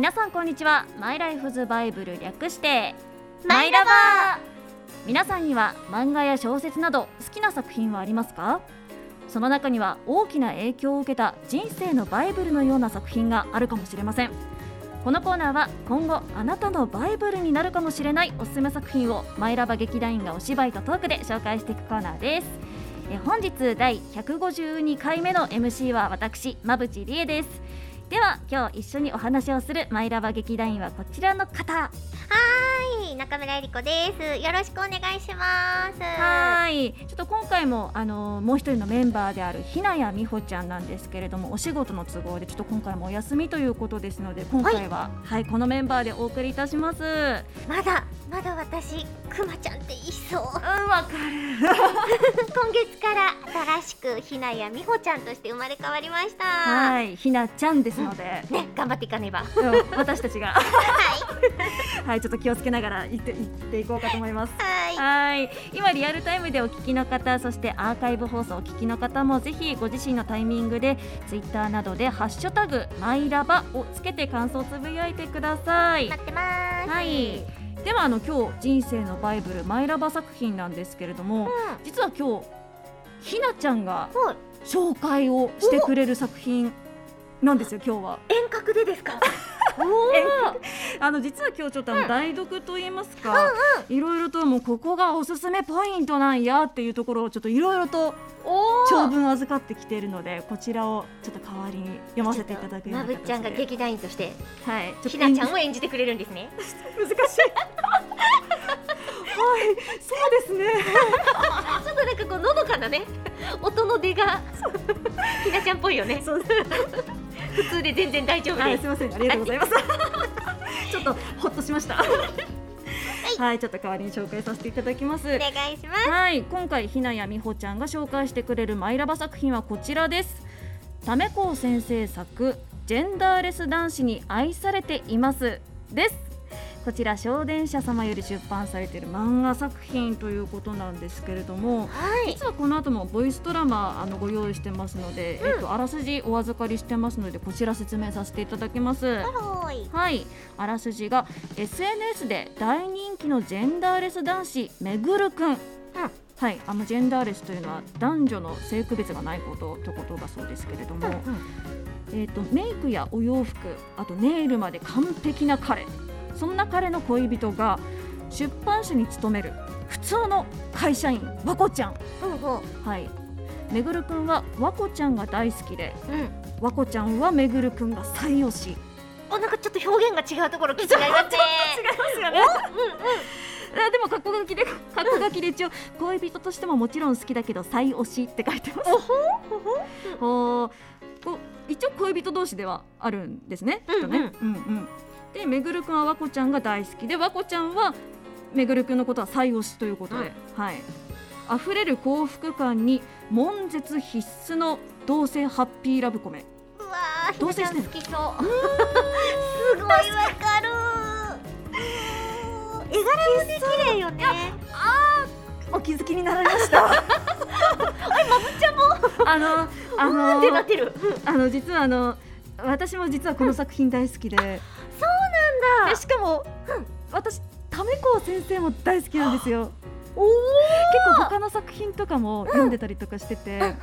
皆さんこんにちは。マイライフズバイブル略してマイラバ皆さんには漫画や小説など好きな作品はありますか？その中には大きな影響を受けた人生のバイブルのような作品があるかもしれません。このコーナーは今後あなたのバイブルになるかもしれないおすすめ作品をマイラバ劇団員がお芝居とトークで紹介していくコーナーです。え本日第152回目の MC は私馬淵理恵ですでは今日一緒にお話をするマイラバ劇団員はこちらの方。中村えり子です。よろしくお願いします。はい。ちょっと今回もあのもう一人のメンバーであるひなやみほちゃんなんですけれどもお仕事の都合でちょっと今回もお休みということですので今回ははい、このメンバーでお送りいたします。まだまだ私くまちゃんっていそう。うんわかる。今月から新しくひなやみほちゃんとして生まれ変わりました。はいひなちゃんですので、ね頑張っていかねば。うん私たちが。はい。はいちょっと気をつけながら行って行っていこうかと思います。はい。はい。今リアルタイムでお聞きの方そしてアーカイブ放送お聞きの方もぜひご自身のタイミングでツイッターなどでハッシュタグマイラバをつけて感想をつぶやいてください。待ってます。はい。ではあの今日人生のバイブルマイラバ作品なんですけれども、う実は今日ひなちゃんが紹介をしてくれる作品なんですよ今日は。遠隔でですか？あの実は今日ちょっとあのうん。代読と言いますか、いろいろともうここがおすすめポイントなんやっていうところをちょっといろいろとお長文預かってきているのでこちらをちょっっと代わりに読ませていただくようなまぶっちゃんが形で劇団員としてはい。ひなちゃんをを演じてくれるんですね。難しい。はい。そうですね。ちょっとなんかこうのどかなね音の出がひなちゃんっぽいよね。そう普通で全然大丈夫です。はいすみません。ありがとうございます。ちょっとほっとしました。はいちょっと代わりに紹介させていただきます。お願いします。はい今回ひなやみほちゃんが紹介してくれるマイラバ作品はこちらです。ためこう先生作ジェンダーレス男子に愛されています。ですこちら小電車様より出版されている漫画作品ということなんですけれどもはい。実はこの後もボイスドラマあのご用意してますので、えっとあらすじお預かりしてますのでこちら説明させていただきます。はーい。はい、あらすじが SNS で大人気のジェンダーレス男子めぐるくん。はい、あのジェンダーレスというのは男女の性区別がないことということだそうですけれども、えー、とメイクやお洋服あとネイルまで完璧な彼そんな彼の恋人が出版社に勤める普通の会社員和子ちゃん。うんう。んはい。めぐるくんは和子ちゃんが大好きでうん。和子ちゃんはめぐるくんが最推しおなんかちょっと表現が違うところ気になりますね。違いますよね。あでも過去書きで過去書きで一応恋人としてももちろん好きだけど最推しって書いてます。おほほお一応恋人同士ではあるんですね、きっとね。うん。うんうんでめぐるくんは和子ちゃんが大好きで和子ちゃんはめぐるくんのことは最推しということで、はい。溢れる幸福感に悶絶必須の同性ハッピーラブコメ。うわー同棲ひなちゃしてんの？ん好きそうすごいわかる。絵柄もね綺麗よね。お気づきになられました。あのあうんのってなってる。あの実はあの私も実はこの作品大好きで、なんだ。でしかも、私ためこう先生も大好きなんですよ。おお結構他の作品とかも読んでたりとかしてて、で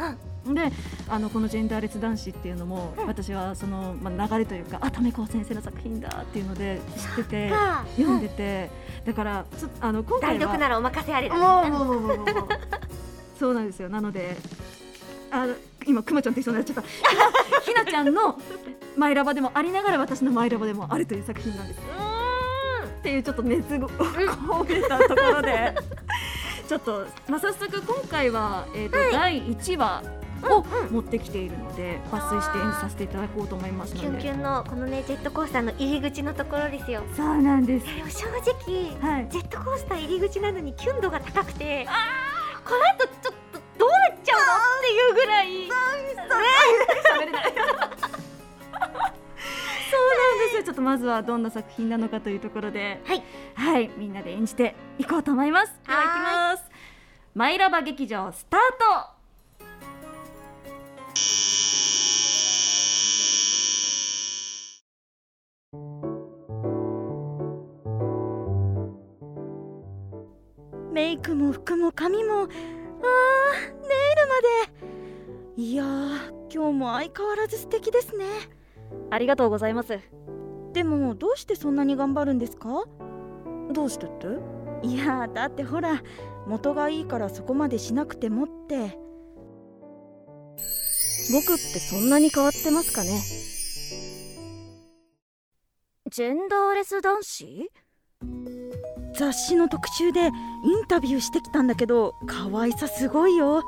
あのこのジェンダーレス男子っていうのも、私はその、まあ、流れというかあためこう先生の作品だっていうので知っててか読んでて、だからちょあの今回は代読ならお任せあれだもうもうもうもそうなんですよ。なのであの今くまちゃんって言いそうになっちゃった。ひなひなちゃんのマイラバでもありながら私のマイラバでもあるという作品なんです。っていうちょっと熱を込めたところでちょっと、まあ、早速今回は、えーと第1話を持ってきているので抜粋して演じさせていただこうと思いますので。キュンキュンのこのねジェットコースターの入り口のところですよ。そうなんです。正直はい。ジェットコースター入り口なのにキュン度が高くてこまずはどんな作品なのかというところで、はい、はい、みんなで演じていこうと思います。では行きます。マイラバ劇場スタート。メイクも服も髪もあーネイルまでいや今日も相変わらず素敵ですねありがとうございますでもどうしてそんなに頑張るんですか？どうしてって？いやだってほら元がいいからそこまでしなくてもって。僕ってそんなに変わってますかね？ジェンダーレス男子？雑誌の特集でインタビューしてきたんだけど可愛さすごいよ。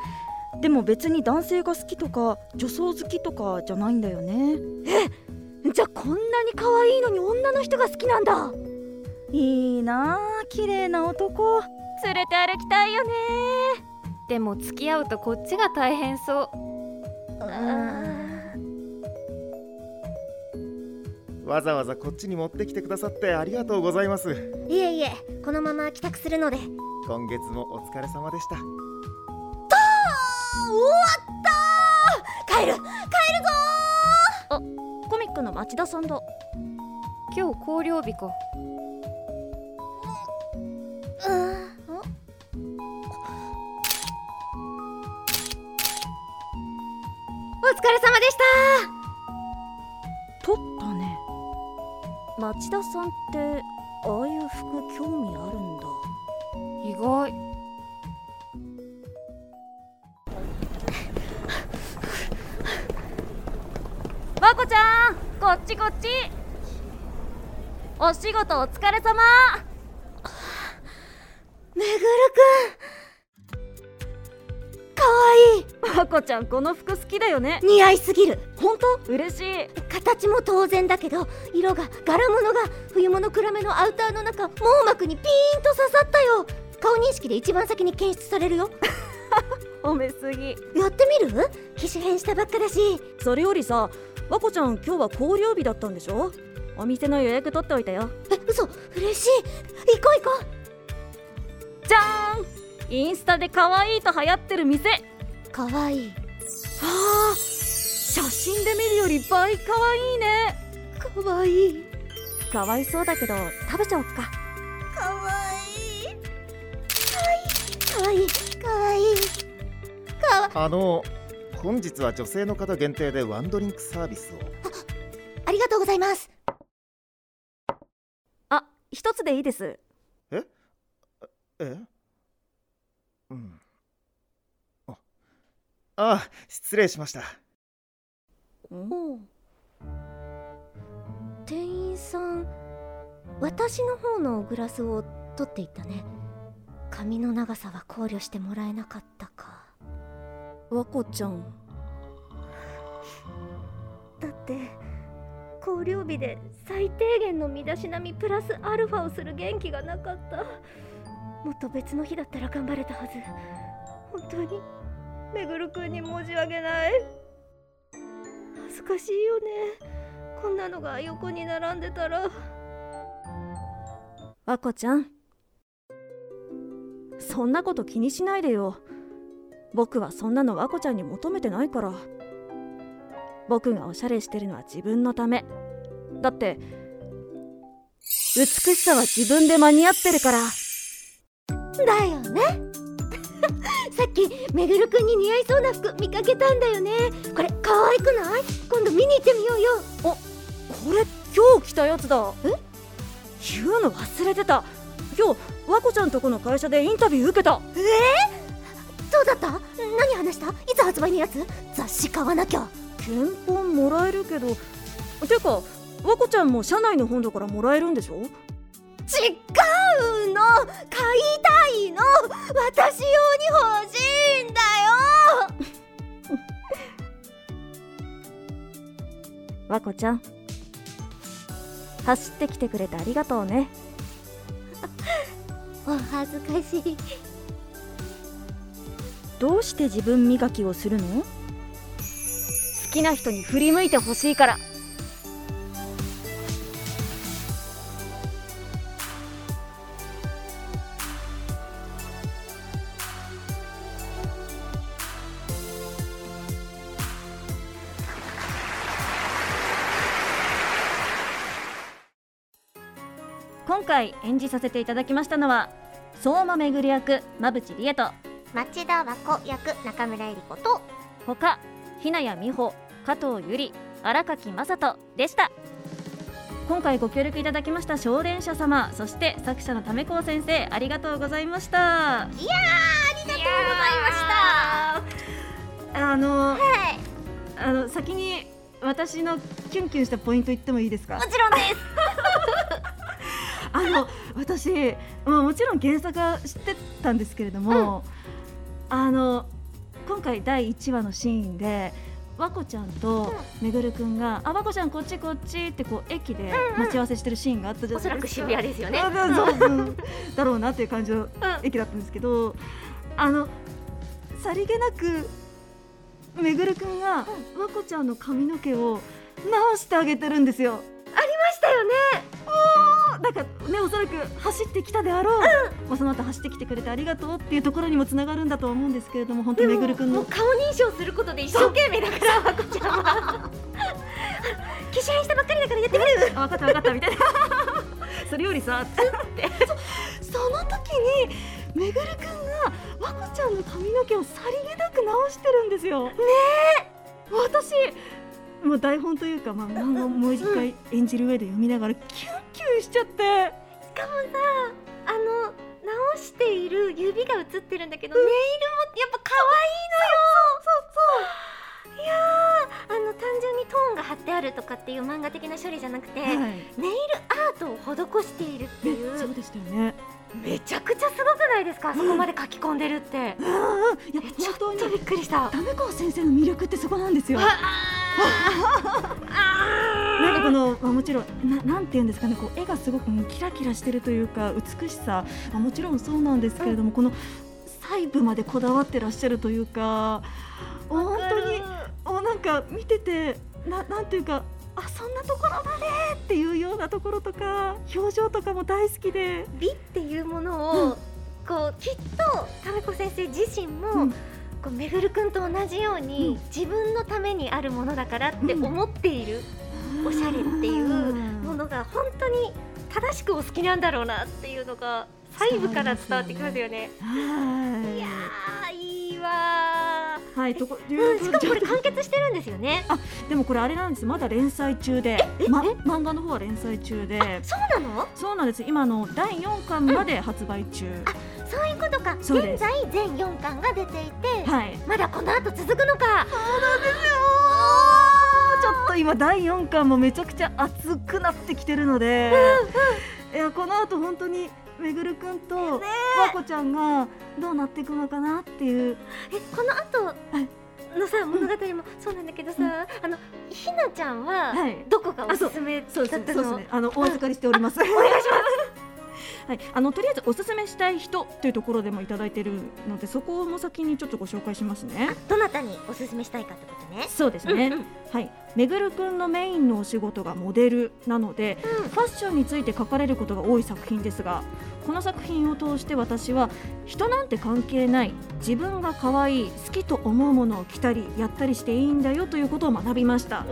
でも別に男性が好きとか女装好きとかじゃないんだよねじゃあこんなに可愛いのに女の人が好きなんだ。いいなあ綺麗な男。連れて歩きたいよね。でも付き合うとこっちが大変そう。わざわざこっちに持ってきてくださってありがとうございます。いえいえこのまま帰宅するので。今月もお疲れ様でした。終わった帰る帰るぞの町田さんだ今日校了日か。うん。お疲れ様でした。取ったね。町田さんってああいう服興味あるんだ。意外。まこちゃんこっちこっち。お仕事お疲れ様。めぐるくん。かわいい。まこちゃんこの服好きだよね。似合いすぎる。本当？嬉しい。形も当然だけど色が柄物が冬物暗めのアウターの中網膜にピーンと刺さったよ。顔認識で一番先に検出されるよ。褒めすぎ。やってみる？機種変したばっかだし。それよりさまこちゃん今日は校了日だったんでしょ？お店の予約取っておいたよ。え嘘嬉しい。行こう行こじゃーん。インスタで可愛いと流行ってる店。うかわい。いはあ写真で見るより倍可愛いね。かわい。いかわいそうだけど食べちゃおっか。かわい。い。かわい。いかわい。いかわあの本日は女性の方限定でワンドリンクサービスを。ありがとうございます。あ一つでいいです。え？うん。あ。あ失礼しました。店員さん私の方のグラスを取っていったね。髪の長さは考慮してもらえなかったかわこちゃん。だって考慮日で最低限の身だしなみプラスアルファをする元気がなかった。もっと別の日だったら頑張れたはず。本当にめぐるくんに申し訳ない。恥ずかしいよね。こんなのが横に並んでたら。わこちゃん。そんなこと気にしないでよ僕はそんなのわこちゃんに求めてないから。僕がおしゃれしてるのは自分のため。だって美しさは自分で間に合ってるから。だよね。さっきめぐるくんに似合いそうな服見かけたんだよね。これ可愛くない？今度見に行ってみようよ。これ今日着たやつだ。え？言うの忘れてた。今日わこちゃんとこの会社でインタビュー受けたどうだった？何話した？いつ発売のやつ？雑誌買わなきゃ。原本もらえるけど。てかわこちゃんも社内の本だからもらえるんでしょ？違うの！買いたいの！私用に欲しいんだよ！わこちゃん。走ってきてくれてありがとうね。お恥ずかしいどうして自分磨きをするの？好きな人に振り向いてほしいから。今回演じさせていただきましたのは相馬めぐり役馬淵理恵と町田和子役中村えり子と他ひなや美穂加藤ゆり荒垣正人でした。今回ご協力いただきました少年者様そして作者のためこう先生ありがとうございました。いやーありがとうございました。あのはい。あの先に私のキュンキュンしたポイント言ってもいいですか？もちろんです。あの私、まあ、もちろん原作は知ってたんですけれども、あの今回第1話のシーンで和子ちゃんとめぐるくんが「あ和子ちゃんこっちこっち」ってこう駅で待ち合わせしてるシーンがあったじゃおないですか。そらく渋谷ですよね。だろうなっていう感じの駅だったんですけど、あのさりげなくめぐるくんが和子ちゃんの髪の毛を直してあげてるんですよ。ありましたよねなんかねおそらく走ってきたであろう、まあその後走ってきてくれてありがとうっていうところにもつながるんだとは思うんですけれども本当にめぐるくんの顔認証することで一生懸命だから和子ちゃんは。機種変したばっかりだからやってみる。あ分かった分かったみたいな。それよりさって。そその時にめぐるくんが和子ちゃんの髪の毛をさりげなく直してるんですよ。ね私もう台本というか、まあ、漫画をもう一回演じる上で読みながらキュンキュンしちゃって。しかもさあの直している指が映ってるんだけど、ネイルもやっぱ可愛いのよ。そうそうそういやーあの単純にトーンが貼ってあるとかっていう漫画的な処理じゃなくて、はい。ネイルアートを施しているっていねそううでしたよね。めちゃくちゃすごくないですか、そこまで書き込んでるって。うんうん。いやちょ本当に。っとびっくりした。ダメ川先生の魅力ってそこなんですよ。なんかこの、まあ、もちろんななんていうんですかねこう絵がすごくもうキラキラしてるというか美しさ、まあ、もちろんそうなんですけれども、この細部までこだわってらっしゃるというか本当におなんか見ててななんていうかあそんなところだねっていうようなところとか表情とかも大好きで。美っていうものを、こうきっと亀子先生自身も、うんこうめぐるくんと同じように、うん。自分のためにあるものだからって思っているおしゃれっていうものが本当に正しくお好きなんだろうなっていうのが細部から伝わってきますよね。はい。いやーいいわはいとこー、うん、しかもこれ完結してるんですよね。でもこれあれなんです。まだ連載中で、ま、漫画の方は連載中で。そうなの？そうなんです。今の第4巻まで発売中、そういうことか。そうです。現在全4巻が出ていて、はい。まだこの後続くのか。ちょっと今第4巻もめちゃくちゃ熱くなってきてるので、いやこの後本当にめぐるくんと和子ちゃんがどうなっていくのかなっていう。えこの後のさ物語もそうなんだけどさ、あのひなちゃんははい。どこがおすすめだったそうの、ですそうですね。あのお預かりしております、お願いしますはい、あのとりあえずおすすめしたい人というところでもいただいているのでそこも先にちょっとご紹介しますね。どなたにおすすめしたいかってことね。そうですね、うんうん。はい、めぐるくんのメインのお仕事がモデルなので、うん。ファッションについて書かれることが多い作品ですがこの作品を通して私は人なんて関係ない自分が可愛い好きと思うものを着たりやったりしていいんだよということを学びました。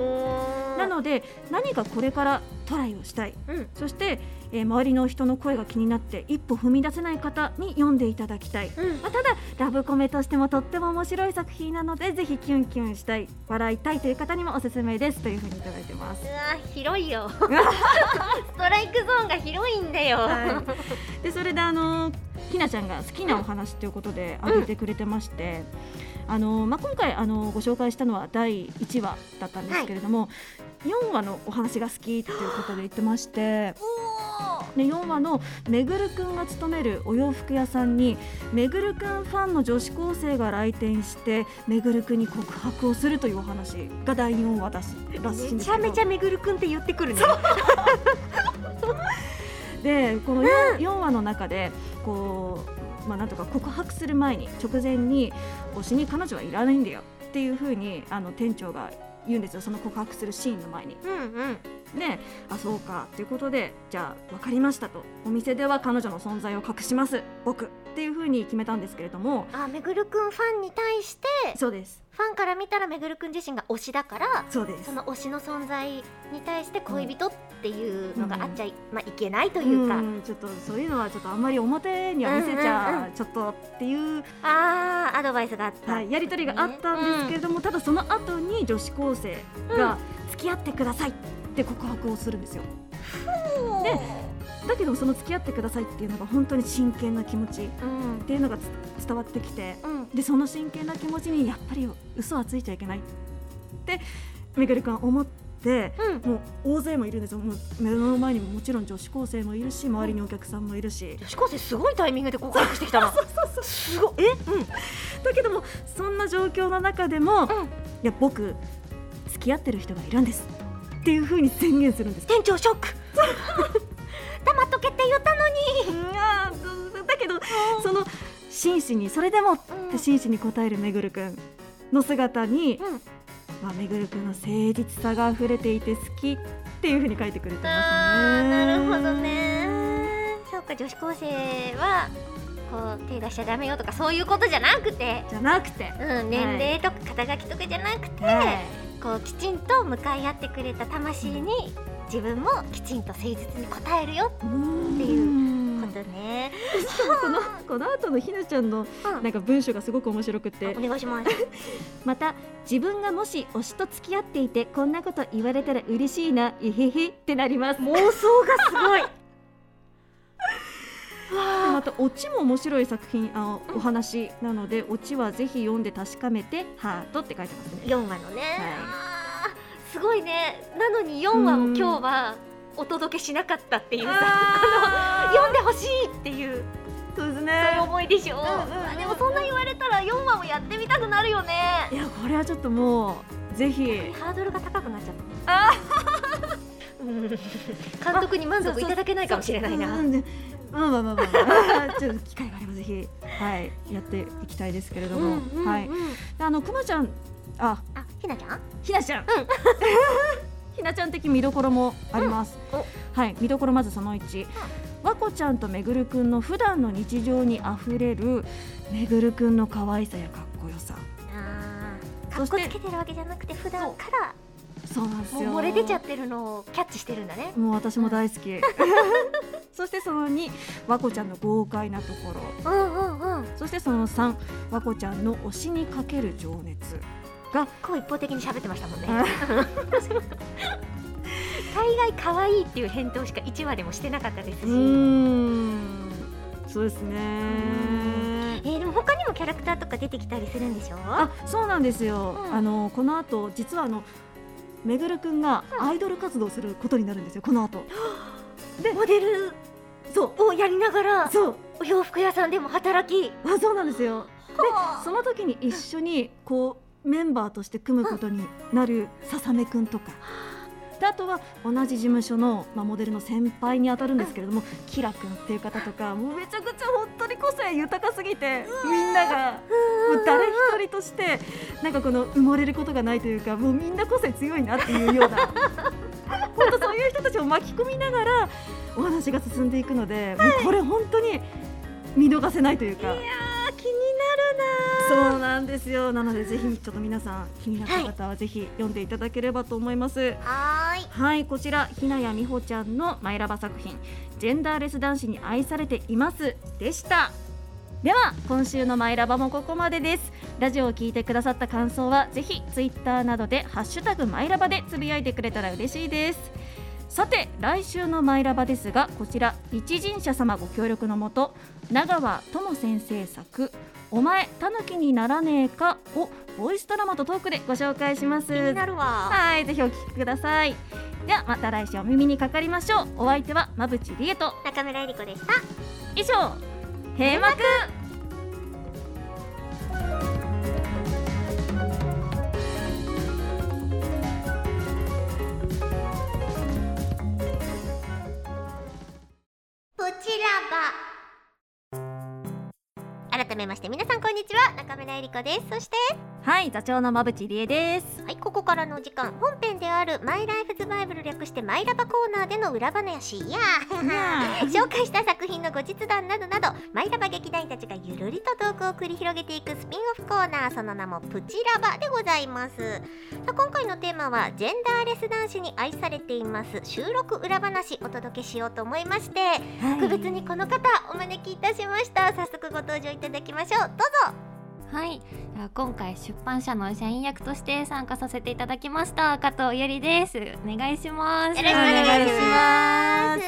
なので何かこれからトライをしたい。うん。そして、えー周りの人の声が気になって一歩踏み出せない方に読んでいただきたい。うん。まあただラブコメとしてもとっても面白い作品なのでぜひキュンキュンしたい笑いたいという方にもおすすめですというふうにいただいてます。うわ広いよ。ストライクゾーンが広いんだよ、はでそれであのひなちゃんが好きなお話ということで挙げてくれてまして、あのまあ、今回あのご紹介したのは第1話だったんですけれども、4話のお話が好きっていうことで言ってまして。で4話のめぐるくんが勤めるお洋服屋さんにめぐるくんファンの女子高生が来店してめぐるくんに告白をするというお話が第4話だしめちゃめちゃめぐるくんって言ってくるね。でこの 4, 4話の中でこう、まあ、なんとか告白する前に直前に推しに彼女はいらないんだよっていうふうにあの店長が言うんですよ。その告白するシーンの前に。うんうんであそうか。ということでじゃあ分かりましたと。お店では彼女の存在を隠します。僕。っていうふうに決めたんですけれども。あめぐるくんファンに対してそうです。ファンから見たらめぐるくん自身が推しだからそうです。その推しの存在に対して恋人っていうのがあっちゃい,、まあ、いけないというか、ん。ちょっとそういうのはちょっとあんまり表には見せちうんうんゃちょっとっていう、あーアドバイスがあった、はい、やり取りがあったんですけれども、ただその後に女子高生が付き合ってくださいって告白をするんですよ。でだけどその付き合ってくださいっていうのが本当に真剣な気持ち。っうん。ていうのがつ伝わってきて。うん。でその真剣な気持ちにやっぱり嘘はついちゃいけない。ってめぐるくんは思ってうん。もう大勢もいるんですよ。もう目の前にももちろん女子高生もいるし周りにお客さんもいるし。女子高生すごいタイミングで告白してきたなすごいえ？うん。だけどもそんな状況の中でも、ん。いや僕付き合ってる人がいるんですっていう風に宣言するんです店長ショック。黙っとけって言ったのに。だけどその真摯にそれでもって真摯に答えるめぐるくんの姿に、うん。まあ、めぐるくんの誠実さが溢れていて好きっていう風に書いてくれてますね。なるほどね。そうか女子高生はこう手出しちゃダメよとかそういうことじゃなくて、じゃなくて、うん、年齢とか肩書きとかじゃなくて、はいこうきちんと向かい合ってくれた魂に自分もきちんと誠実に応えるよっていうことね。このこの後のひなちゃんのうんなんか文章がすごく面白くてお願いします。また自分がもし推しと付き合っていてこんなこと言われたら嬉しいなえへへってなります妄想がすごい。でまたオチも面白い作品あお話なのでオチはぜひ読んで確かめてハートって書いてますね。4話のね、あーすごいね。なのに4話を今日はお届けしなかったっていうさあ読んでほしいっていうそうですそういうね思いでしょ、んうんうんあでもそんな言われたら4話もやってみたくなるよね。いやこれはちょっともうぜひ。ハードルが高くなっちゃった。うん。監督に満足いただけないかもしれないな、まあまあまあまあ、まあ、ちょっと機会があればぜひはいやっていきたいですけれども、うんうんはい。であのくまちゃんああひなちゃん？ひなちゃん、ひなちゃん的見どころもあります、はい見どころまずその1、わこちゃんとめぐるくんの普段の日常にあふれるめぐるくんの可愛さやかっこよさ。かっこつけてるわけじゃなくて普段から。そう。なんですよ。漏れ出ちゃってるのをキャッチしてるんだね。もう私も大好き そしてその2わこちゃんの豪快なところ。うんうんうん。そしてその3わこちゃんの推しにかける情熱。こう一方的に喋ってましたもんね。あ 大概可愛いっていう返答しか1話でもしてなかったですし、うそうですね。えーでも他にもキャラクターとか出てきたりするんでしょ？あそうなんですよ、うん。あのこの後実はあのめぐるくんがアイドル活動することになるんですよこの後。モデルそうをやりながらそう。お洋服屋さんでも働き。あそうなんですよ。でその時に一緒にこうメンバーとして組むことになるささめくんとか。であとは同じ事務所の、まあ、モデルの先輩に当たるんですけれども、キラくんっていう方とかもうめちゃくちゃ本当に個性豊かすぎてみんながもう誰一人としてなんかこの埋もれることがないというかもうみんな個性強いなっていうような本当そういう人たちを巻き込みながらお話が進んでいくので、もうこれ本当に見逃せないというか。気にそうなんですよ。なのでぜひちょっと皆さん気になった方はぜひ読んでいただければと思います。なるはーい。はいこちらひなやみほちゃんのマイラバ作品ジェンダーレス男子に愛されていますでしたでは今週のマイラバもここまでです。ラジオを聞いてくださった感想はぜひツイッターなどでハッシュタグマイラバでつぶやいてくれたら嬉しいです。さて来週のマイラバですがこちら一人者様ご協力のもと長川智先生作お前たぬきにならねえかをボイスドラマとトークでご紹介します。気になるわ。はい、ぜひお聞きください。ではまた来週お耳にかかりましょう。お相手はまぶちりえと中村えり子でした。以上閉幕。プチラバ改めまして皆さんこんにちは。中村えり子です。そしてはい座長の馬淵理恵です。はいここからの時間本編であるマイライフズバイブル略してマイラバコーナーでの裏話や。紹介した作品の後日談などなどマイラバ劇団員たちがゆるりとトークを繰り広げていくスピンオフコーナーその名もプチラバでございます。さあ今回のテーマはジェンダーレス男子に愛されています。収録裏話お届けしようと思いまして、特別にこの方お招きいたしました。早速ご登場いただきましょう。どうぞはい。今回出版社の社員役として参加させていただきました加藤ゆりです。お願いします。よろしくお願いします。お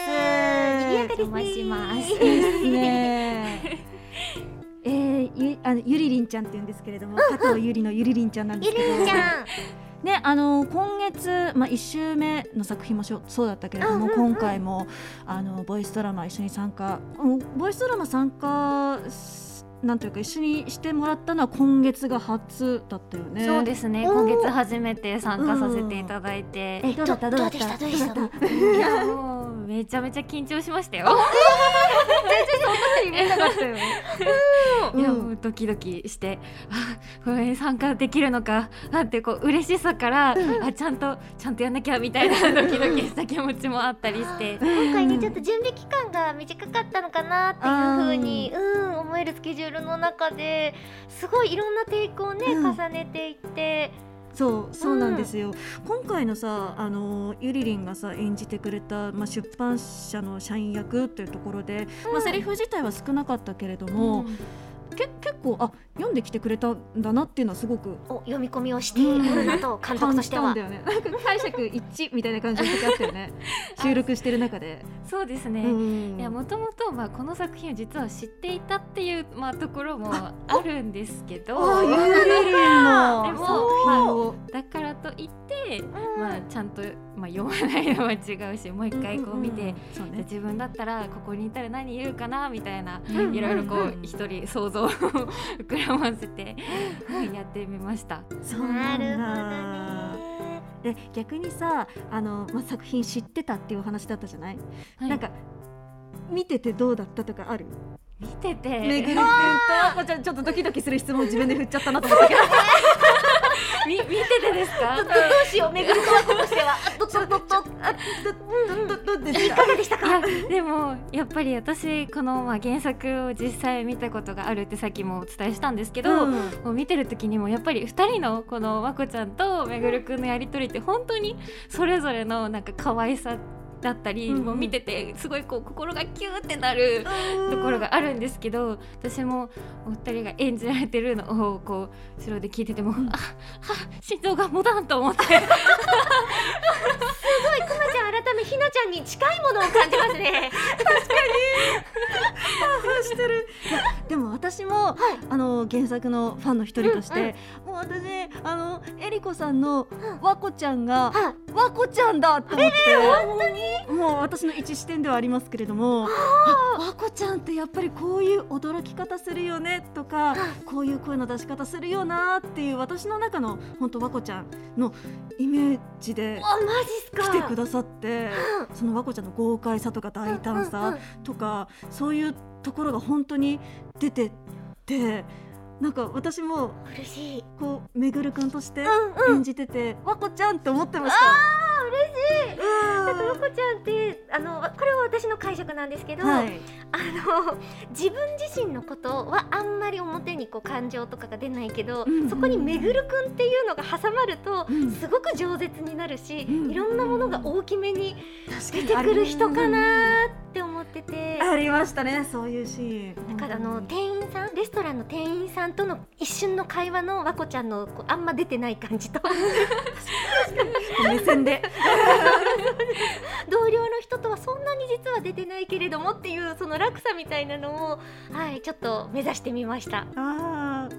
賑やかですね。お邪魔しますですね。えー、ゆあのゆりりんちゃんって言うんですけれども、加藤ゆりのゆりりんちゃんなんでゆすけど。りんちゃん。ねあの今月まあ一週目の作品もしょそうだったけれども、うんうんうん。今回もあのボイスドラマ一緒に参加うんボイスドラマ参加しなんというか一緒にしてもらったのは今月が初だったよね。そうですね。今月初めて参加させていただいて、えどうだった？どうだった？どうでした？どうでした？どうだったいやもうめちゃめちゃ緊張しましたよ。言えなかったよ。いやもうドキドキしてあこれ参加できるのか？なんてこう嬉しさから、あちゃんとちゃんとやんなきゃみたいなドキドキした気持ちもあったりして。今回ねちょっと準備期間が短かったのかなっていう風にうん思えるスケジュールの中ですごいいろんなテイクをね、うん。重ねていって。そうそうなんですよ、今回のさあのゆりりんがさ演じてくれた、まあ、出版社の社員役っていうところで、まあ、セリフ自体は少なかったけれども、け結構あ読んできてくれたんだなっていうのはすごくお読み込みをしておるなと監督としては。たんだよね。なんか解釈一致みたいな感じの時あったよね。収録してる中で。そうですね、うん。いやもともとまあこの作品を実は知っていたっていうまあところもあるんですけど。あゆりりんのでも作品を。だからといって、うん。まあちゃんとまあ読まないのは違うしもう一回こう見て、自分だったらここにいたら何言うかなみたいな、うんいろいろこうんう一人想像を 膨らませて やってみました。そうなるほどだね。で逆にさあの、まあ、作品知ってたっていうお話だったじゃない、はい。なんか見ててどうだったとかある？見てて。めぐるくんとあこちゃんちょっとドキドキする質問自分で振っちゃったなと思ったけど み見ててですか？ど どうしようめぐる子はことしては。どどどどあどどどいかがでしたか？いやでもやっぱり私このまあ原作を実際見たことがあるってさっきもお伝えしたんですけど、うん。もう見てる時にもやっぱり2人のこのまこちゃんとめぐるくんのやり取りって本当にそれぞれのなんか可愛さだったり、もう見ててすごいこう心がキューってなるところがあるんですけど私もお二人が演じられてるのをこう後ろで聞いてても、あは心臓がもたんと思って。くまちゃん改めひなちゃんに近いものを感じますね。し てる。でも私も、あの原作のファンの一人として、もう私あのえりこさんのわこちゃんが、はわこちゃんだって思って、本当に？もう私の一視点ではありますけれどもあわこちゃんってやっぱりこういう驚き方するよねとかこういう声の出し方するよなっていう私の中の本当わこちゃんのイメージで来てくださってそのわこちゃんの豪快さとか大胆うんうんさとかそういうところが本当に出ててなんか私も嬉しい。こうめぐるくんとしてうんうん。演じててわこちゃんって思ってました。あー嬉しい。うんなんかまこちゃんってあのこれは私の解釈なんですけど、はい、あの自分自身のことはあんまり表にこう感情とかが出ないけど、うんうんそこにめぐるくんっていうのが挟まると、うん。すごく饒舌になるし、うん。いろんなものが大きめに出確てくる人かなーって思ってて。ありましたねそういうシーン。だからあの店員さんレストランの店員さんとの一瞬の会話の和子ちゃんのあんま出てない感じと。目線で 同僚の人とはそんなに実は出てないけれどもっていうその落差みたいなのをはいちょっと目指してみました。ああ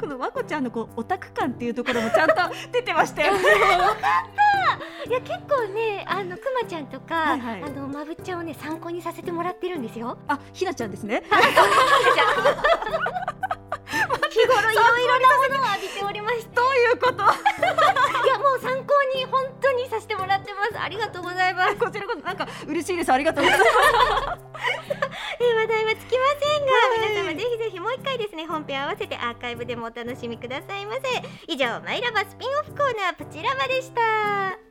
このわこちゃんのこうオタク感っていうところもちゃんと出てましたよね。いや結構ねあのくまちゃんとか、はいはい。あのまぶっちゃんをね参考にさせてもらってるんですよ。あひなちゃんですね。日頃いろいろなものを浴びておりまして。どういうこと？いやもう参考に本ます。ありがとうございます。こちらこそなんか嬉しいです。ありがとうございます。えー話題はつきませんが、皆様ぜひぜひもう一回ですね本編合わせてアーカイブでもお楽しみくださいませ。以上マイラバスピンオフコーナープチラバでした